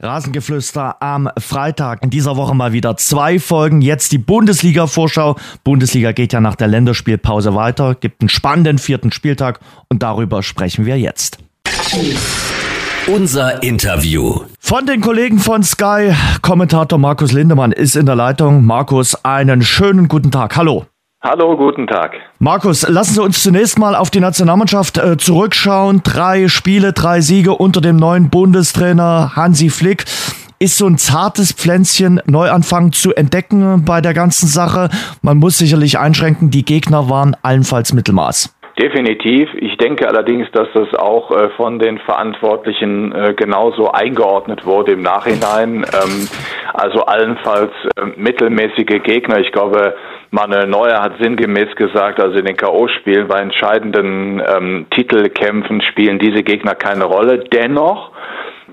Rasengeflüster am Freitag. In dieser Woche mal wieder zwei Folgen. Jetzt die Bundesliga-Vorschau. Bundesliga geht ja nach der Länderspielpause weiter, gibt einen spannenden vierten Spieltag und darüber sprechen wir jetzt. Unser Interview. Von den Kollegen von Sky, Kommentator Markus Lindemann ist in der Leitung. Markus, einen schönen guten Tag. Hallo. Hallo, guten Tag. Markus, lassen Sie uns zunächst mal auf die Nationalmannschaft äh, zurückschauen. Drei Spiele, drei Siege unter dem neuen Bundestrainer Hansi Flick. Ist so ein zartes Pflänzchen Neuanfang zu entdecken bei der ganzen Sache? Man muss sicherlich einschränken, die Gegner waren allenfalls Mittelmaß. Definitiv. Ich denke allerdings, dass das auch äh, von den Verantwortlichen äh, genauso eingeordnet wurde im Nachhinein. Ähm, also allenfalls äh, mittelmäßige Gegner. Ich glaube, Manuel Neuer hat sinngemäß gesagt, also in den K.O.-Spielen bei entscheidenden ähm, Titelkämpfen spielen diese Gegner keine Rolle. Dennoch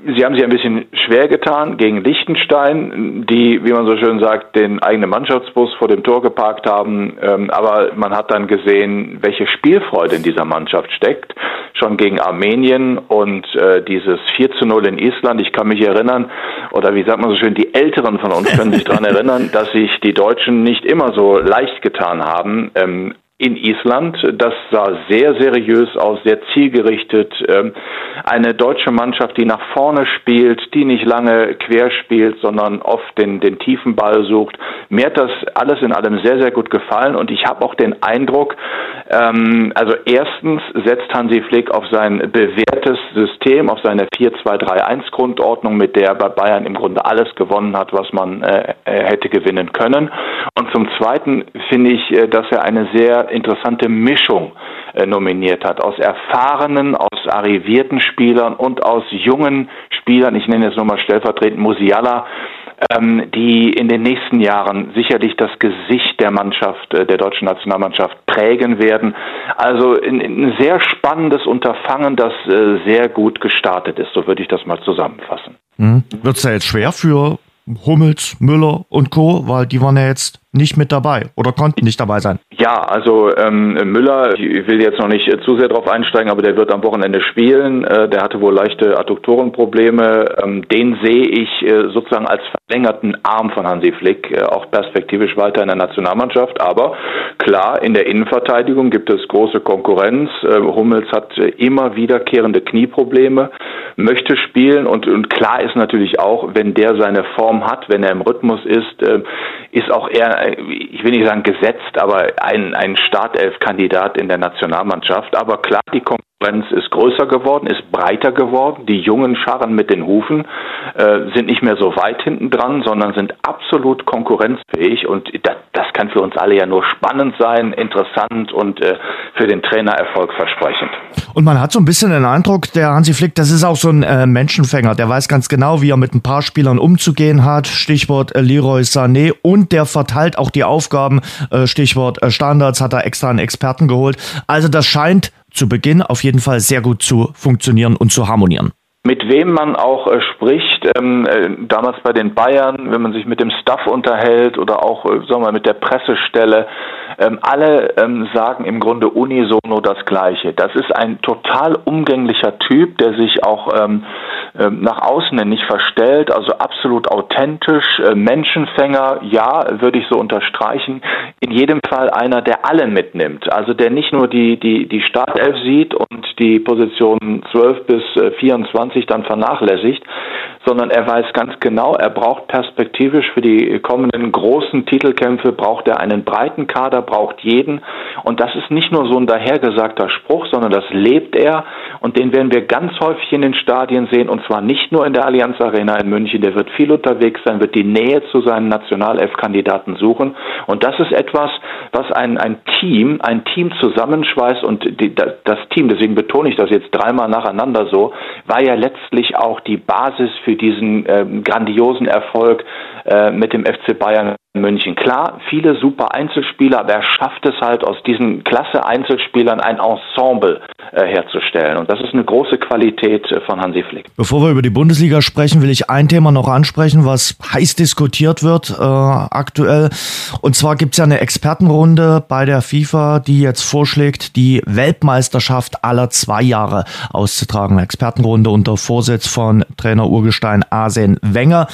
Sie haben sich ein bisschen schwer getan gegen Liechtenstein, die, wie man so schön sagt, den eigenen Mannschaftsbus vor dem Tor geparkt haben. Ähm, aber man hat dann gesehen, welche Spielfreude in dieser Mannschaft steckt. Schon gegen Armenien und äh, dieses 4 zu 0 in Island. Ich kann mich erinnern, oder wie sagt man so schön, die Älteren von uns können sich daran erinnern, dass sich die Deutschen nicht immer so leicht getan haben. In Island. Das sah sehr seriös aus, sehr zielgerichtet. Ähm, eine deutsche Mannschaft, die nach vorne spielt, die nicht lange quer spielt, sondern oft den, den tiefen Ball sucht. Mir hat das alles in allem sehr, sehr gut gefallen und ich habe auch den Eindruck, ähm, also erstens setzt Hansi Flick auf sein bewährtes System, auf seine 4-2-3-1 Grundordnung, mit der er bei Bayern im Grunde alles gewonnen hat, was man äh, hätte gewinnen können. Und zum Zweiten finde ich, äh, dass er eine sehr interessante Mischung äh, nominiert hat. Aus erfahrenen, aus arrivierten Spielern und aus jungen Spielern, ich nenne jetzt nur mal stellvertretend Musiala, ähm, die in den nächsten Jahren sicherlich das Gesicht der Mannschaft, äh, der deutschen Nationalmannschaft prägen werden. Also ein, sehr spannendes Unterfangen, das äh, sehr gut gestartet ist. So würde ich das mal zusammenfassen. Mhm. Wird es ja jetzt schwer für Hummels, Müller und Co., weil die waren ja jetzt nicht mit dabei oder konnten nicht dabei sein. Ja, also ähm, Müller, ich will jetzt noch nicht äh, zu sehr darauf einsteigen, aber der wird am Wochenende spielen. Äh, der hatte wohl leichte Adduktorenprobleme. Ähm, den sehe ich äh, sozusagen als verlängerten Arm von Hansi Flick, äh, auch perspektivisch weiter in der Nationalmannschaft. Aber klar, in der Innenverteidigung gibt es große Konkurrenz. Äh, Hummels hat äh, immer wiederkehrende Knieprobleme, möchte spielen und, und klar ist natürlich auch, wenn der seine Form hat, wenn er im Rhythmus ist, ist auch er ich will nicht sagen gesetzt, aber ein, ein Startelf-Kandidat in der Nationalmannschaft. Aber klar, die Konkurrenz ist größer geworden, ist breiter geworden. Die Jungen scharren mit den Hufen, äh, sind nicht mehr so weit hinten dran, sondern sind absolut konkurrenzfähig. Und das, das kann für uns alle ja nur spannend sein, interessant und äh, für den Trainer erfolgversprechend. Und man hat so ein bisschen den Eindruck, der Hansi Flick, das ist auch so ein äh, Menschenfänger. Der weiß ganz genau, wie er mit ein paar Spielern umzugehen hat. Stichwort äh, Leroy Sané. Und der verteilt auch die Aufgaben. Äh, Stichwort Standards hat er extra einen Experten geholt. Also das scheint zu Beginn auf jeden Fall sehr gut zu funktionieren und zu harmonieren mit wem man auch äh, spricht, ähm, äh, damals bei den Bayern, wenn man sich mit dem Staff unterhält oder auch, äh, sagen wir mal, mit der Pressestelle, ähm, alle ähm, sagen im Grunde unisono das Gleiche. Das ist ein total umgänglicher Typ, der sich auch ähm, ähm, nach außen nicht verstellt, also absolut authentisch, äh, Menschenfänger, ja, würde ich so unterstreichen. In jedem Fall einer, der alle mitnimmt, also der nicht nur die, die, die Startelf sieht und die Position 12 bis 24 äh, dann vernachlässigt, sondern er weiß ganz genau, er braucht perspektivisch für die kommenden großen Titelkämpfe, braucht er einen breiten Kader, braucht jeden. Und das ist nicht nur so ein dahergesagter Spruch, sondern das lebt er. Und den werden wir ganz häufig in den Stadien sehen, und zwar nicht nur in der Allianz Arena in München. Der wird viel unterwegs sein, wird die Nähe zu seinen Nationalelf-Kandidaten suchen. Und das ist etwas, was ein, ein Team, ein Team zusammenschweißt. Und die, das Team, deswegen betone ich das jetzt dreimal nacheinander so, war ja letztlich auch die Basis für diesen äh, grandiosen Erfolg äh, mit dem FC Bayern München. Klar, viele super Einzelspieler, aber er schafft es halt aus diesen klasse Einzelspielern ein Ensemble äh, herzustellen. Und das ist eine große Qualität äh, von Hansi Flick. Bevor wir über die Bundesliga sprechen, will ich ein Thema noch ansprechen, was heiß diskutiert wird äh, aktuell. Und zwar gibt es ja eine Expertenrunde bei der FIFA, die jetzt vorschlägt, die Weltmeisterschaft aller zwei Jahre auszutragen. Expertenrunde unter Vorsitz von Trainer Urgestein Arsene Wenger.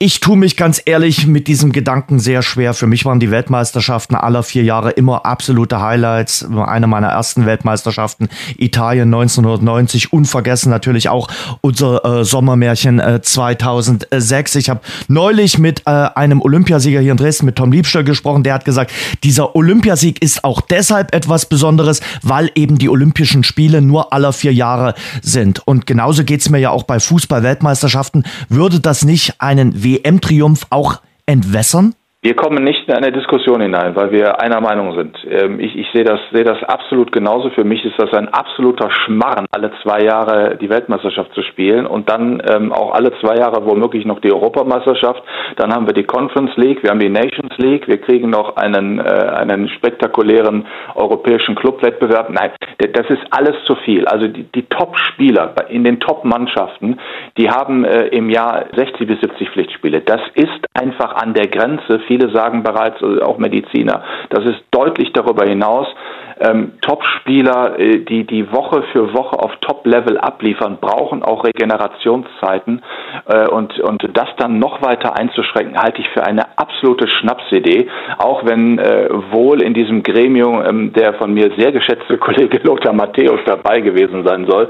Ich tue mich ganz ehrlich mit diesem Gedanken sehr schwer. Für mich waren die Weltmeisterschaften aller vier Jahre immer absolute Highlights. Eine meiner ersten Weltmeisterschaften Italien 1990. Unvergessen natürlich auch unser äh, Sommermärchen äh, 2006. Ich habe neulich mit äh, einem Olympiasieger hier in Dresden, mit Tom Liebster gesprochen. Der hat gesagt, dieser Olympiasieg ist auch deshalb etwas Besonderes, weil eben die Olympischen Spiele nur aller vier Jahre sind. Und genauso geht's mir ja auch bei Fußball-Weltmeisterschaften. Würde das nicht einen WM-Triumph auch entwässern? Wir kommen nicht in eine Diskussion hinein, weil wir einer Meinung sind. Ähm, ich, ich sehe das, sehe das absolut genauso. Für mich ist das ein absoluter Schmarren, alle zwei Jahre die Weltmeisterschaft zu spielen und dann ähm, auch alle zwei Jahre womöglich noch die Europameisterschaft. Dann haben wir die Conference League, wir haben die Nations League, wir kriegen noch einen, äh, einen spektakulären europäischen Clubwettbewerb. Nein, das ist alles zu viel. Also die, die Top-Spieler in den Top-Mannschaften, die haben äh, im Jahr 60 bis 70 Pflichtspiele. Das ist einfach an der Grenze. Viele sagen bereits, also auch Mediziner, das ist deutlich darüber hinaus ähm, Top-Spieler, äh, die die Woche für Woche auf Top-Level abliefern, brauchen auch Regenerationszeiten. Äh, und, und das dann noch weiter einzuschränken, halte ich für eine absolute Schnapsidee. Auch wenn äh, wohl in diesem Gremium ähm, der von mir sehr geschätzte Kollege Lothar Matthäus dabei gewesen sein soll.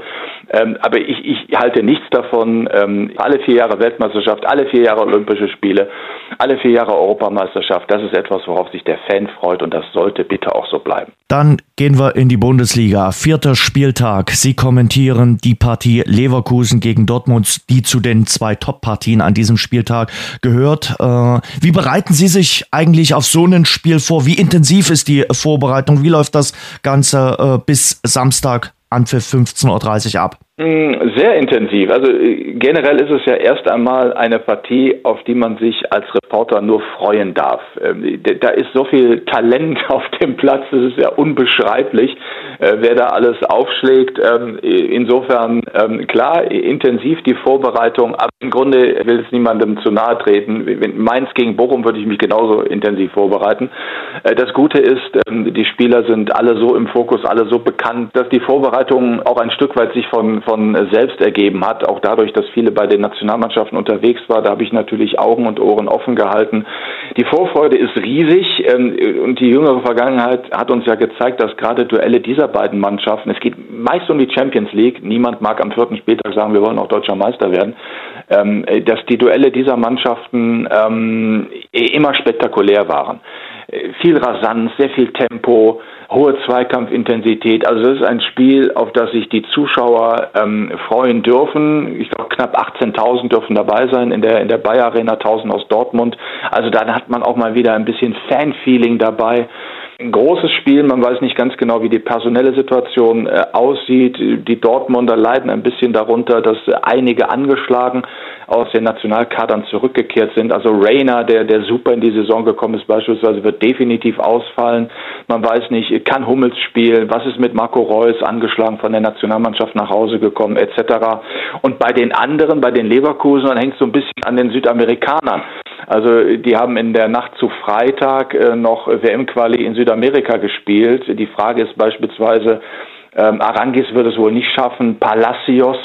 Ähm, aber ich, ich halte nichts davon. Ähm, alle vier Jahre Weltmeisterschaft, alle vier Jahre Olympische Spiele, alle vier Jahre Europameisterschaft, das ist etwas, worauf sich der Fan freut und das sollte bitte auch so bleiben. Dann gehen wir in die Bundesliga. Vierter Spieltag. Sie kommentieren die Partie Leverkusen gegen Dortmund, die zu den zwei Top-Partien an diesem Spieltag gehört. Äh, wie bereiten Sie sich eigentlich auf so ein Spiel vor? Wie intensiv ist die Vorbereitung? Wie läuft das Ganze äh, bis Samstag Anpfiff 15.30 Uhr ab? Hm, sehr intensiv. Also äh, generell ist es ja erst einmal eine Partie, auf die man sich als Reporter nur freuen darf. Ähm, da ist so viel Talent auf dem Platz, das ist ja unbeschreiblich, äh, wer da alles aufschlägt. Ähm, insofern ähm, klar, intensiv die Vorbereitung, aber im Grunde will es niemandem zu nahe treten. Mainz gegen Bochum würde ich mich genauso intensiv vorbereiten. Äh, das Gute ist, die Spieler sind alle so im Fokus, alle so bekannt, dass die Vorbereitung auch ein Stück weit sich von von selbst ergeben hat. Auch dadurch, dass viele bei den Nationalmannschaften unterwegs waren, da habe ich natürlich Augen und Ohren offen gehalten. Die Vorfreude ist riesig ähm, und die jüngere Vergangenheit hat uns ja gezeigt, dass gerade Duelle dieser beiden Mannschaften, es geht meist um die Champions League, niemand mag am vierten Spieltag sagen, wir wollen auch deutscher Meister werden, ähm, dass die Duelle dieser Mannschaften ähm, immer spektakulär waren. Viel Rasanz, sehr viel Tempo, hohe Zweikampfintensität. Also das ist ein Spiel, auf das sich die Zuschauer ähm, freuen dürfen. Ich glaube, knapp 18.000 dürfen dabei sein in der in der Bayer Arena, 1.000 aus Dortmund. Also dann hat man auch mal wieder ein bisschen Fanfeeling dabei. Ein großes Spiel, man weiß nicht ganz genau, wie die personelle Situation äh, aussieht. Die Dortmunder leiden ein bisschen darunter, dass äh, einige angeschlagen aus den Nationalkadern zurückgekehrt sind. Also Rainer, der, der super in die Saison gekommen ist, beispielsweise, wird definitiv ausfallen. Man weiß nicht, kann Hummels spielen, was ist mit Marco Reus angeschlagen von der Nationalmannschaft nach Hause gekommen, etc. Und bei den anderen, bei den Leverkusen, hängt es so ein bisschen an den Südamerikanern. Also die haben in der Nacht zu Freitag äh, noch WM-Quali in Südamerika gespielt. Die Frage ist beispielsweise, ähm, Arangis wird es wohl nicht schaffen, Palacios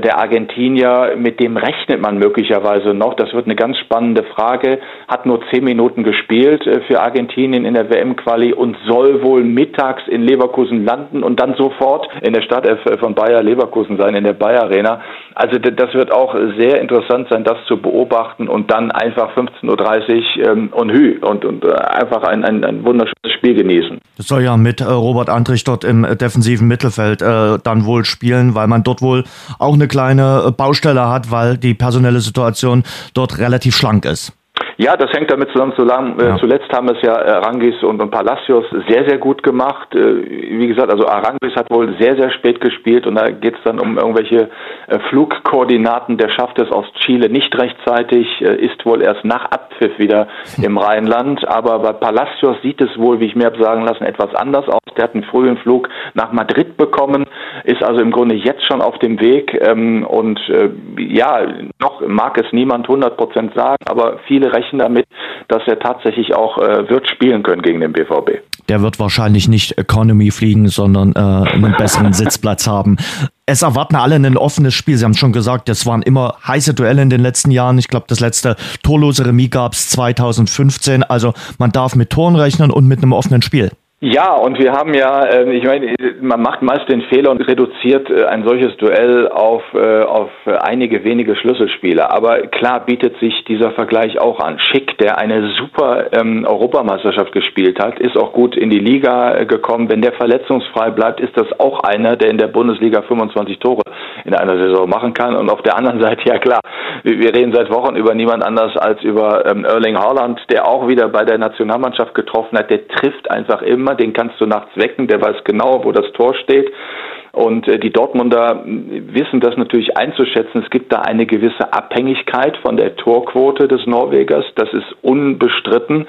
der Argentinier, mit dem rechnet man möglicherweise noch. Das wird eine ganz spannende Frage. Hat nur zehn Minuten gespielt äh, für Argentinien in der WM-Quali und soll wohl mittags in Leverkusen landen und dann sofort in der Stadt von Bayer Leverkusen sein, in der Bayer Arena. Also das wird auch sehr interessant sein, das zu beobachten und dann einfach 15.30 Uhr ähm, und Hü und, und äh, einfach ein, ein, ein wunderschönes Spiel genießen. Das soll ja mit Robert Andrich dort im defensiven Mittelfeld äh, dann wohl spielen, weil man dort wohl auch eine kleine Baustelle hat, weil die personelle Situation dort relativ schlank ist. Ja, das hängt damit zusammen. äh, ja. Zuletzt haben es ja Arangis und, und Palacios sehr, sehr gut gemacht. Äh, wie gesagt, also Arangis hat wohl sehr, sehr spät gespielt und da geht es dann um irgendwelche äh, Flugkoordinaten. Der schafft es aus Chile nicht rechtzeitig, äh, ist wohl erst nach Abpfiff wieder im Rheinland. Aber bei Palacios sieht es wohl, wie ich mir habe sagen lassen, etwas anders aus. Der hat einen frühen Flug nach Madrid bekommen, ist also im Grunde jetzt schon auf dem Weg ähm, und äh, ja, noch mag es niemand 100 Prozent sagen, aber viele rechnen damit, dass er tatsächlich auch äh, wird spielen können gegen den BVB. Der wird wahrscheinlich nicht Economy fliegen, sondern äh, einen besseren Sitzplatz haben. Es erwarten alle ein offenes Spiel. Sie haben schon gesagt, es waren immer heiße Duelle in den letzten Jahren. Ich glaube, das letzte torlose Remis gab es 2015. Also man darf mit Toren rechnen und mit einem offenen Spiel. Ja, und wir haben ja, äh, ich meine, man macht meist den Fehler und reduziert äh, ein solches Duell auf, äh, auf einige wenige Schlüsselspieler. Aber klar bietet sich dieser Vergleich auch an. Schick, der eine super ähm, Europameisterschaft gespielt hat, ist auch gut in die Liga gekommen. Wenn der verletzungsfrei bleibt, ist das auch einer, der in der Bundesliga 25 Tore in einer Saison machen kann. Und auf der anderen Seite, ja klar, wir reden seit Wochen über niemand anders als über ähm, Erling Haaland, der auch wieder bei der Nationalmannschaft getroffen hat. Der trifft einfach immer immer, den kannst du nachts wecken, der weiß genau, wo das Tor steht. Und äh, die Dortmunder wissen das natürlich einzuschätzen. Es gibt da eine gewisse Abhängigkeit von der Torquote des Norwegers. Das ist unbestritten.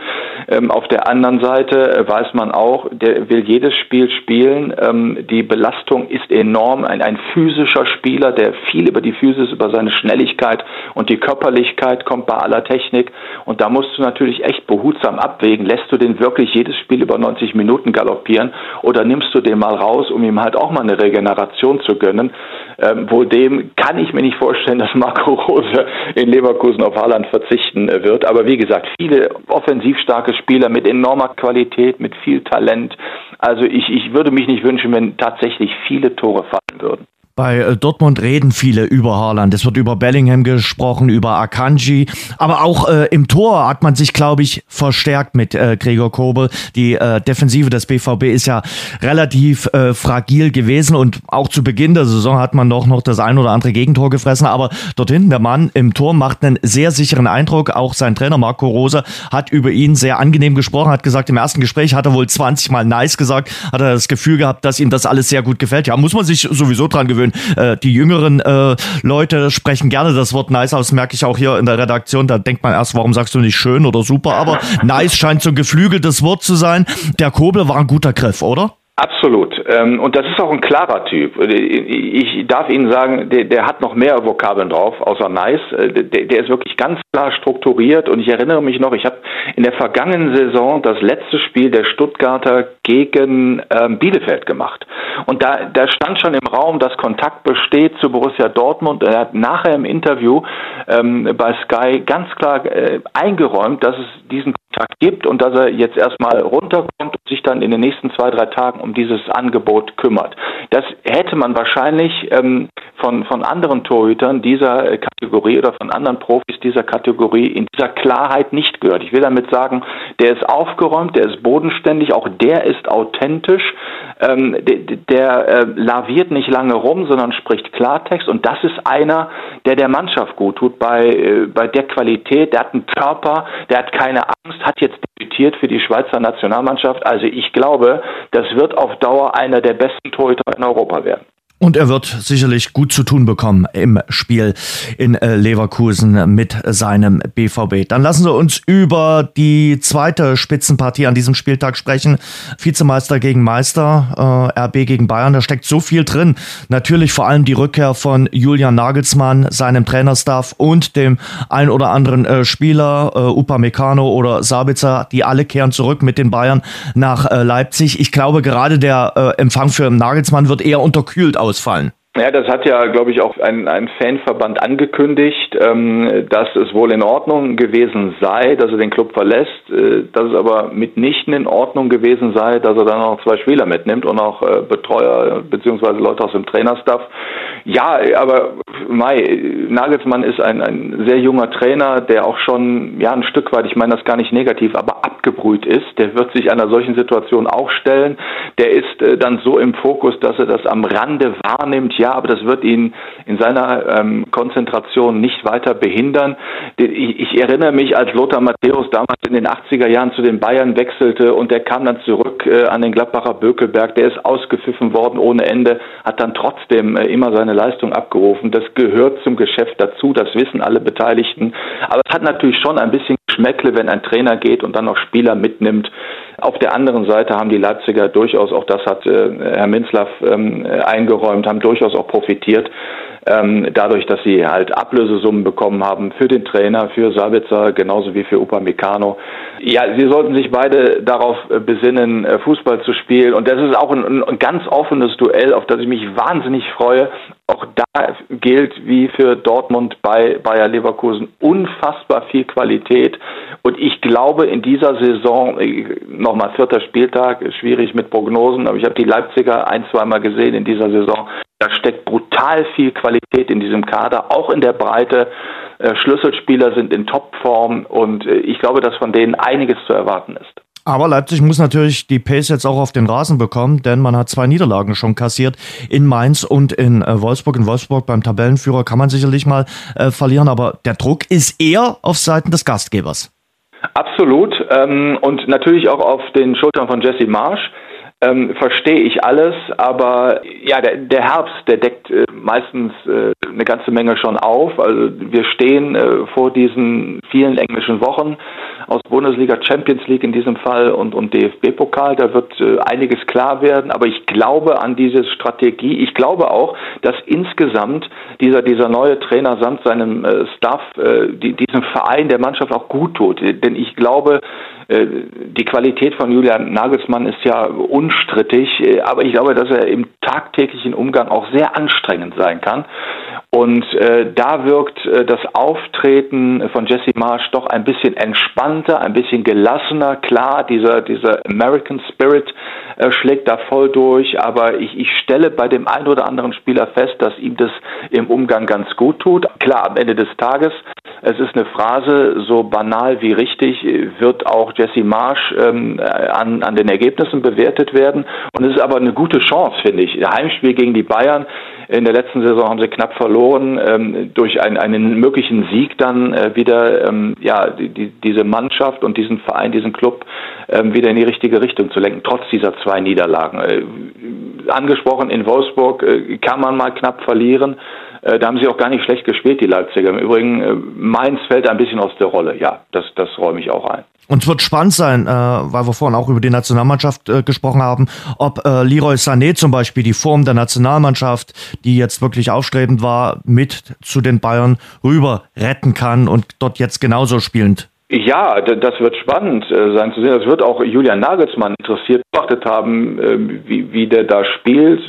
Ähm, auf der anderen Seite äh, weiß man auch, der will jedes Spiel spielen. Ähm, die Belastung ist enorm. Ein, ein physischer Spieler, der viel über die Physis, über seine Schnelligkeit und die Körperlichkeit kommt bei aller Technik. Und da musst du natürlich echt behutsam abwägen. Lässt du den wirklich jedes Spiel über 90 Minuten galoppieren oder nimmst du den mal raus, um ihm halt auch mal eine Regel Generation zu gönnen. Ähm, wohl dem kann ich mir nicht vorstellen, dass Marco Rose in Leverkusen auf Haaland verzichten wird. Aber wie gesagt, viele offensiv starke Spieler mit enormer Qualität, mit viel Talent. Also ich, ich würde mich nicht wünschen, wenn tatsächlich viele Tore fallen würden. Bei äh, Dortmund reden viele über Haaland. Es wird über Bellingham gesprochen, über Akanji. Aber auch äh, im Tor hat man sich, glaube ich, verstärkt mit äh, Gregor Kobel. Die äh, Defensive des BVB ist ja relativ äh, fragil gewesen und auch zu Beginn der Saison hat man doch noch das ein oder andere Gegentor gefressen. Aber dort hinten, der Mann im Tor macht einen sehr sicheren Eindruck. Auch sein Trainer Marco Rose hat über ihn sehr angenehm gesprochen, hat gesagt, im ersten Gespräch hat er wohl 20 Mal nice gesagt, hat er das Gefühl gehabt, dass ihm das alles sehr gut gefällt. Ja, muss man sich sowieso dran gewöhnen schön. Äh, die jüngeren äh, Leute sprechen gerne das Wort nice aus, merke ich auch hier in der Redaktion. Da denkt man erst, warum sagst du nicht schön oder super? Aber nice scheint so ein geflügeltes Wort zu sein. Der Kobel war ein guter Griff, oder? Absolut. Ähm, und das ist auch ein klarer Typ. Ich darf Ihnen sagen, der, der hat noch mehr Vokabeln drauf, außer nice. Äh, der, der ist wirklich ganz klar strukturiert. Und ich erinnere mich noch, ich habe in der vergangenen Saison das letzte Spiel der Stuttgarter gegen ähm, Bielefeld gemacht. Und da, da stand schon im Raum, dass Kontakt besteht zu Borussia Dortmund. Er hat nachher im Interview ähm, bei Sky ganz klar äh, eingeräumt, dass es diesen Kontakt gibt und dass er jetzt erstmal runterkommt und sich dann in den nächsten zwei, drei Tagen um dieses Angebot kümmert. Das hätte man wahrscheinlich ähm, von, von anderen Torhütern dieser äh, Kategorie oder von anderen Profis dieser Kategorie in dieser Klarheit nicht gehört. Ich will damit sagen, der ist aufgeräumt, der ist bodenständig, auch der ist authentisch, ähm, der, der äh, laviert nicht lange rum, sondern spricht Klartext und das ist einer, der der Mannschaft gut tut bei, äh, bei der Qualität, der hat einen Körper, der hat keine Angst, hat jetzt debütiert für die Schweizer Nationalmannschaft. Also ich glaube, das wird auf Dauer einer der besten Torhüter in Europa werden. Und er wird sicherlich gut zu tun bekommen im Spiel in äh, Leverkusen mit seinem BVB. Dann lassen Sie uns über die zweite Spitzenpartie an diesem Spieltag sprechen. Vizemeister gegen Meister, äh, RB gegen Bayern. Da steckt so viel drin. Natürlich vor allem die Rückkehr von Julian Nagelsmann, seinem Trainerstaff und dem ein oder anderen äh, Spieler, äh, Upamecano oder Sabitzer, die alle kehren zurück mit den Bayern nach äh, Leipzig. Ich glaube, gerade der äh, Empfang für Nagelsmann wird eher unterkühlt ausfallen. Ja, das hat ja, glaube ich, auch ein, ein Fanverband angekündigt, ähm, dass es wohl in Ordnung gewesen sei, dass er den Club verlässt, äh, dass es aber mitnichten in Ordnung gewesen sei, dass er dann auch zwei Spieler mitnimmt und auch äh, Betreuer beziehungsweise Leute aus dem Trainerstaff. Ja, aber Mai, Nagelsmann ist ein, ein sehr junger Trainer, der auch schon ja ein Stück weit, ich meine das gar nicht negativ, aber abgebrüht ist. Der wird sich einer solchen Situation auch stellen. Der ist äh, dann so im Fokus, dass er das am Rande wahrnimmt. Ja, ja, aber das wird ihn in seiner ähm, Konzentration nicht weiter behindern. Ich, ich, erinnere mich, als Lothar Matthäus damals in den 80er Jahren zu den Bayern wechselte und der kam dann zurück äh, an den Gladbacher Bökelberg, der ist ausgepfiffen worden ohne Ende, hat dann trotzdem äh, immer seine Leistung abgerufen. Das gehört zum Geschäft dazu, das wissen alle Beteiligten. Aber es hat natürlich schon ein bisschen Geschmäckle, wenn ein Trainer geht und dann noch Spieler mitnimmt. Auf der anderen Seite haben die Leipziger durchaus, auch das hat äh, Herr Minzlaff ähm, eingeräumt, haben durchaus auch profitiert ähm, dadurch, dass sie halt Ablösesummen bekommen haben für den Trainer, für Sabitzer, genauso wie für Upamecano. Ja, sie sollten sich beide darauf äh, besinnen, äh, Fußball zu spielen. Und das ist auch ein, ein ganz offenes Duell, auf das ich mich wahnsinnig freue. Auch da gilt wie für Dortmund bei Bayer Leverkusen unfassbar viel Qualität. Und ich glaube, in dieser Saison, äh, nochmal vierter Spieltag, schwierig mit Prognosen, aber ich habe die Leipziger ein, zweimal gesehen in dieser Saison. Da steckt brutal viel Qualität in diesem Kader, auch in der Breite. Äh, Schlüsselspieler sind in Topform und äh, ich glaube, dass von denen einiges zu erwarten ist. Aber Leipzig muss natürlich die Pace jetzt auch auf den Rasen bekommen, denn man hat zwei Niederlagen schon kassiert in Mainz und in äh, Wolfsburg. In Wolfsburg beim Tabellenführer kann man sicherlich mal äh, verlieren, aber der Druck ist eher auf Seiten des Gastgebers. Absolut ähm, und natürlich auch auf den Schultern von Jesse Marsch ähm, verstehe ich alles, aber ja, der, der Herbst, der deckt äh, meistens äh, eine ganze Menge schon auf. Also wir stehen äh, vor diesen vielen englischen Wochen aus Bundesliga, Champions League in diesem Fall und, und DFB-Pokal. Da wird äh, einiges klar werden, aber ich glaube an diese Strategie. Ich glaube auch, dass insgesamt dieser, dieser neue Trainer samt seinem äh, Staff äh, die, diesem Verein der Mannschaft auch gut tut. Denn ich glaube, äh, die Qualität von Julian Nagelsmann ist ja unstrittig, äh, aber ich glaube, dass er im tagtäglichen Umgang auch sehr anstrengend sein kann. Und äh, da wirkt das Auftreten von Jesse Marsch doch ein bisschen entspannter, ein bisschen gelassener. Klar, dieser, dieser American Spirit äh, schlägt da voll durch, aber ich, ich stelle bei dem einen oder anderen Spieler fest, dass ihm das im Umgang ganz gut tut. Klar, am Ende des Tages es ist eine Phrase, so banal wie richtig, wird auch Jesse Marsch ähm, an, an den Ergebnissen bewertet werden. Und es ist aber eine gute Chance, finde ich. Heimspiel gegen die Bayern. In der letzten Saison haben sie knapp verloren. Ähm, durch ein, einen möglichen Sieg dann äh, wieder ähm, ja, die, die, diese Mannschaft und diesen Verein, diesen Club ähm, wieder in die richtige Richtung zu lenken, trotz dieser zwei Niederlagen. Äh, angesprochen, in Wolfsburg äh, kann man mal knapp verlieren. Äh, da haben sie auch gar nicht schlecht gespielt, die Leipziger. Im Übrigen, äh, Mainz fällt ein bisschen aus der Rolle. Ja, das, das räume ich auch ein. Und es wird spannend sein, äh, weil wir vorhin auch über die Nationalmannschaft äh, gesprochen haben, ob äh, Leroy Sané zum Beispiel die Form der Nationalmannschaft, die jetzt wirklich aufstrebend war, mit zu den Bayern rüber retten kann und dort jetzt genauso spielend ja, das wird spannend äh, sein zu sehen. Das wird auch Julian Nagelsmann interessiert beobachtet haben, ähm, wie, wie der da spielt,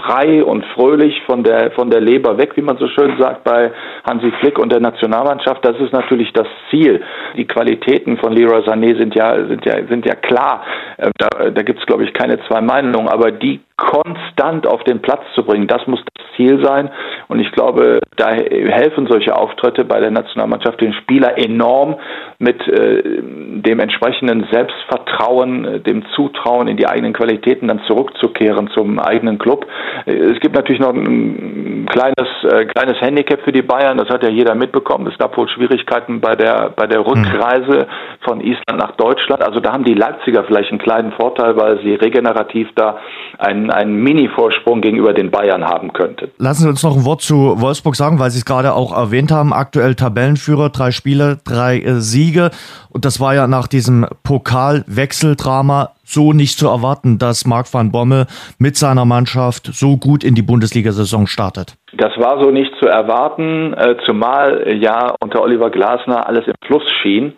frei und fröhlich von der von der Leber weg, wie man so schön sagt bei Hansi Flick und der Nationalmannschaft. Das ist natürlich das Ziel. Die Qualitäten von Leroy Sané sind ja sind ja sind ja klar. Ähm, da, da gibt es glaube ich keine zwei Meinungen, aber die konstant auf den Platz zu bringen, das muss das Ziel sein. Und ich glaube, da helfen solche Auftritte bei der Nationalmannschaft den Spieler enorm mit äh, dem entsprechenden Selbstvertrauen, äh, dem Zutrauen in die eigenen Qualitäten dann zurückzukehren zum eigenen Club. Äh, es gibt natürlich noch ein kleines, äh, kleines Handicap für die Bayern, das hat ja jeder mitbekommen. Es gab wohl Schwierigkeiten bei der, bei der Rückreise von Island nach Deutschland. Also da haben die Leipziger vielleicht einen kleinen Vorteil, weil sie regenerativ da einen, einen Mini-Vorsprung gegenüber den Bayern haben könnten. Lassen Sie uns noch ein Wort zu Wolfsburg sagen, weil Sie es gerade auch erwähnt haben. Aktuell Tabellenführer, drei Spiele, drei äh, Siege. Und das war ja nach diesem Pokalwechseldrama so nicht zu erwarten, dass Marc van Bommel mit seiner Mannschaft so gut in die Bundesliga-Saison startet. Das war so nicht zu erwarten, äh, zumal ja unter Oliver Glasner alles im Fluss schien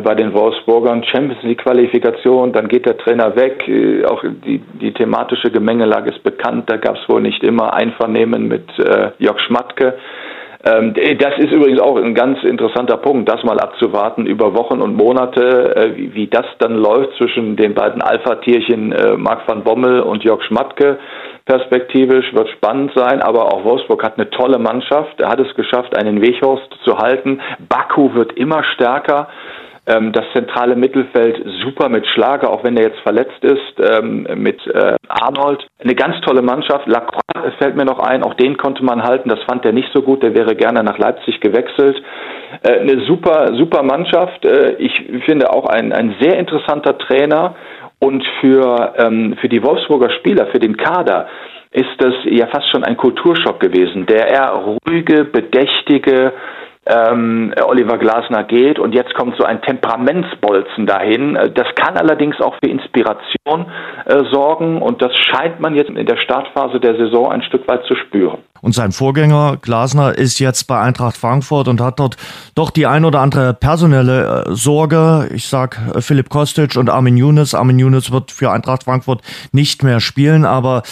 bei den Wolfsburgern. Champions League Qualifikation, dann geht der Trainer weg. Auch die, die thematische Gemengelage ist bekannt. Da gab es wohl nicht immer Einvernehmen mit äh, Jörg Schmatke. Ähm, das ist übrigens auch ein ganz interessanter Punkt, das mal abzuwarten über Wochen und Monate, äh, wie, wie, das dann läuft zwischen den beiden Alpha-Tierchen äh, Marc van Bommel und Jörg Schmatke. Perspektivisch wird spannend sein, aber auch Wolfsburg hat eine tolle Mannschaft. Er hat es geschafft, einen Weghorst zu halten. Baku wird immer stärker. Ähm, das zentrale Mittelfeld super mit Schlager, auch wenn er jetzt verletzt ist, ähm, mit äh, Arnold. Eine ganz tolle Mannschaft. Lacroix fällt mir noch ein, auch den konnte man halten. Das fand er nicht so gut, der wäre gerne nach Leipzig gewechselt. Äh, eine super, super Mannschaft. Äh, ich finde auch ein, ein sehr interessanter Trainer. Und für, ähm, für die Wolfsburger Spieler, für den Kader, ist das ja fast schon ein Kulturschock gewesen. Der eher ruhige, bedächtige, ähm, Oliver Glasner geht und jetzt kommt so ein Temperamentsbolzen dahin. Das kann allerdings auch für Inspiration äh, sorgen und das scheint man jetzt in der Startphase der Saison ein Stück weit zu spüren. Und sein Vorgänger Glasner ist jetzt bei Eintracht Frankfurt und hat dort doch die ein oder andere personelle äh, Sorge. Ich sag äh, Philipp Kostic und Armin Younes. Armin Younes wird für Eintracht Frankfurt nicht mehr spielen, aber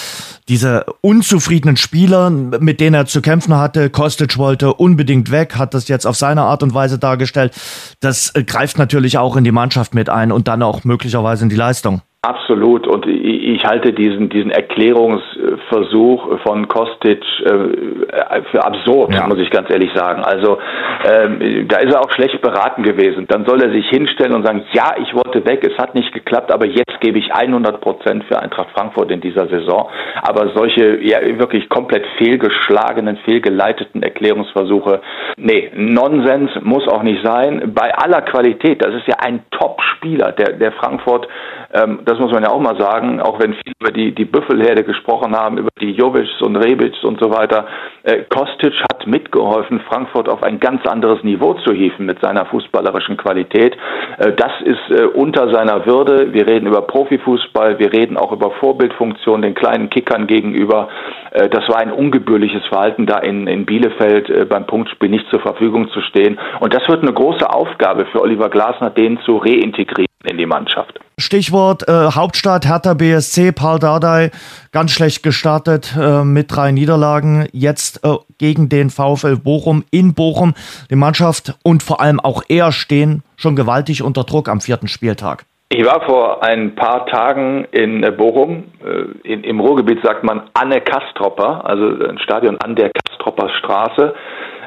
diese unzufriedenen Spieler, mit denen er zu kämpfen hatte, Kostic wollte unbedingt weg, hat das jetzt auf seine Art und Weise dargestellt. Das äh, greift natürlich auch in die Mannschaft mit ein und dann auch möglicherweise in die Leistung. Absolut. Und ich halte diesen, diesen Erklärungsversuch von Kostic äh, für absurd, ja. muss ich ganz ehrlich sagen. Also ähm, da ist er auch schlecht beraten gewesen. Dann soll er sich hinstellen und sagen, ja, ich wollte weg, es hat nicht geklappt, aber jetzt gebe ich 100 Prozent für Eintracht Frankfurt in dieser Saison. Aber solche ja wirklich komplett fehlgeschlagenen, fehlgeleiteten Erklärungsversuche, nee, Nonsens muss auch nicht sein. Bei aller Qualität, das ist ja ein Top-Spieler, der, der Frankfurt ähm, das muss man ja auch mal sagen, auch wenn viele über die, die Büffelherde gesprochen haben, über die Jovics und Rebics und so weiter. Äh, Kostic hat mitgeholfen, Frankfurt auf ein ganz anderes Niveau zu hieven mit seiner fußballerischen Qualität. Äh, das ist äh, unter seiner Würde. Wir reden über Profifußball, wir reden auch über Vorbildfunktion den kleinen Kickern gegenüber. Äh, das war ein ungebührliches Verhalten, da in, in Bielefeld äh, beim Punktspiel nicht zur Verfügung zu stehen. Und das wird eine große Aufgabe für Oliver Glasner, den zu reintegrieren in die Mannschaft. Stichwort äh, Hauptstadt Hertha BSC, Paul Dardai, ganz schlecht gestartet äh, mit drei Niederlagen. Jetzt äh, gegen den VfL Bochum in Bochum. Die Mannschaft und vor allem auch er stehen schon gewaltig unter Druck am vierten Spieltag. Ich war vor ein paar Tagen in äh, Bochum. Äh, in, Im Ruhrgebiet sagt man Anne Kastropper, also ein Stadion an der Kastropper Straße.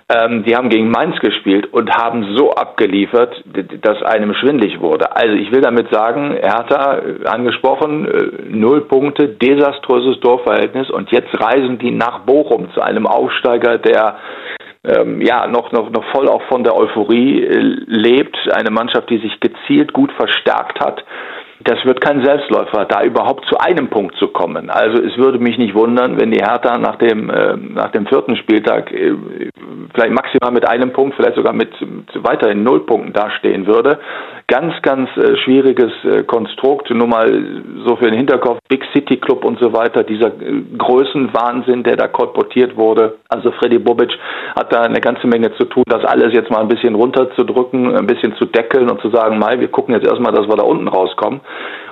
Ähm, die haben gegen Mainz gespielt und haben so abgeliefert, dass einem schwindlig wurde. Also ich will damit sagen, Hertha äh, angesprochen, äh, null Punkte, desaströses Torverhältnis und jetzt reisen die nach Bochum zu einem Aufsteiger, der ähm, ja noch, noch, noch voll auch von der Euphorie äh, lebt. Eine Mannschaft, die sich gezielt gut verstärkt hat das wird kein Selbstläufer, da überhaupt zu einem Punkt zu kommen. Also es würde mich nicht wundern, wenn die Hertha nach dem, äh, nach dem vierten Spieltag äh, vielleicht maximal mit einem Punkt, vielleicht sogar mit, mit weiterhin null Punkten dastehen würde. Ganz, ganz äh, schwieriges äh, Konstrukt. Nur mal so für den Hinterkopf, Big City Club und so weiter, dieser äh, Größenwahnsinn, der da kolportiert wurde. Also Freddy Bobic hat da eine ganze Menge zu tun, das alles jetzt mal ein bisschen runterzudrücken, ein bisschen zu deckeln und zu sagen, Mai, wir gucken jetzt erstmal, dass wir da unten rauskommen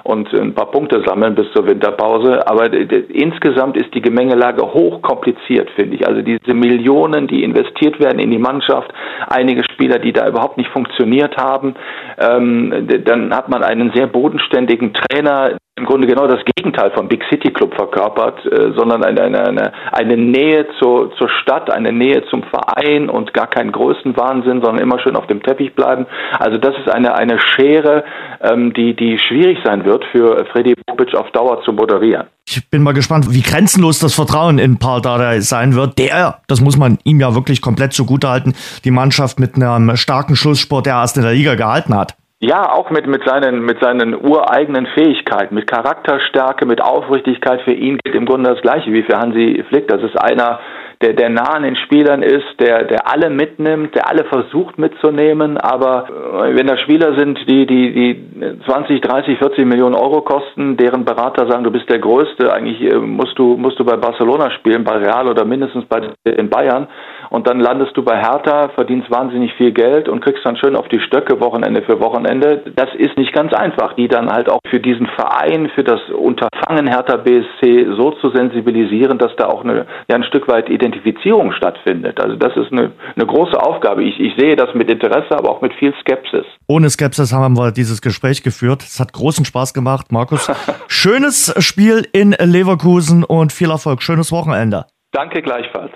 und ein paar Punkte sammeln bis zur Winterpause. Aber insgesamt ist die Gemengelage hoch kompliziert, finde ich. Also diese Millionen, die investiert werden in die Mannschaft, einige Spieler, die da überhaupt nicht funktioniert haben, ähm, dann hat man einen sehr bodenständigen Trainer, im Grunde genau das Gegenteil vom Big City Club verkörpert, äh, sondern eine, eine, eine, eine Nähe zur, zur Stadt, eine Nähe zum Verein und gar keinen Größenwahnsinn, sondern immer schön auf dem Teppich bleiben. Also das ist eine, eine Schere, ähm, die, die schwierig sein wird für Freddy Bobic auf Dauer zu moderieren. Ich bin mal gespannt, wie grenzenlos das Vertrauen in Paul Dardai sein wird. Der, das muss man ihm ja wirklich komplett zugutehalten, die Mannschaft mit einem starken Schlusssport der erst in der Liga gehalten hat. Ja, auch mit, mit, seinen, mit seinen ureigenen Fähigkeiten, mit Charakterstärke, mit Aufrichtigkeit. Für ihn gilt im Grunde das Gleiche wie für Hansi Flick. Das ist einer, der, der nah an den Spielern ist, der, der alle mitnimmt, der alle versucht mitzunehmen. Aber äh, wenn da Spieler sind, die, die, die 20, 30, 40 Millionen Euro kosten, deren Berater sagen, du bist der Größte, eigentlich äh, musst du, musst du bei Barcelona spielen, bei Real oder mindestens bei den Bayern und dann landest du bei Hertha, verdienst wahnsinnig viel Geld und kriegst dann schön auf die Stöcke Wochenende für Wochenende. Das ist nicht ganz einfach, die dann halt auch für diesen Verein, für das Unterfangen Hertha BSC so zu sensibilisieren, dass da auch eine, ja, ein Stück weit Identifizierung stattfindet. Also das ist eine, eine große Aufgabe. Ich, ich sehe das mit Interesse, aber auch mit viel Skepsis. Ohne Skepsis haben wir dieses Gespräch geführt. Es hat großen Spaß gemacht, Markus. Schönes Spiel in Leverkusen und viel Erfolg. Schönes Wochenende. Danke gleichfalls.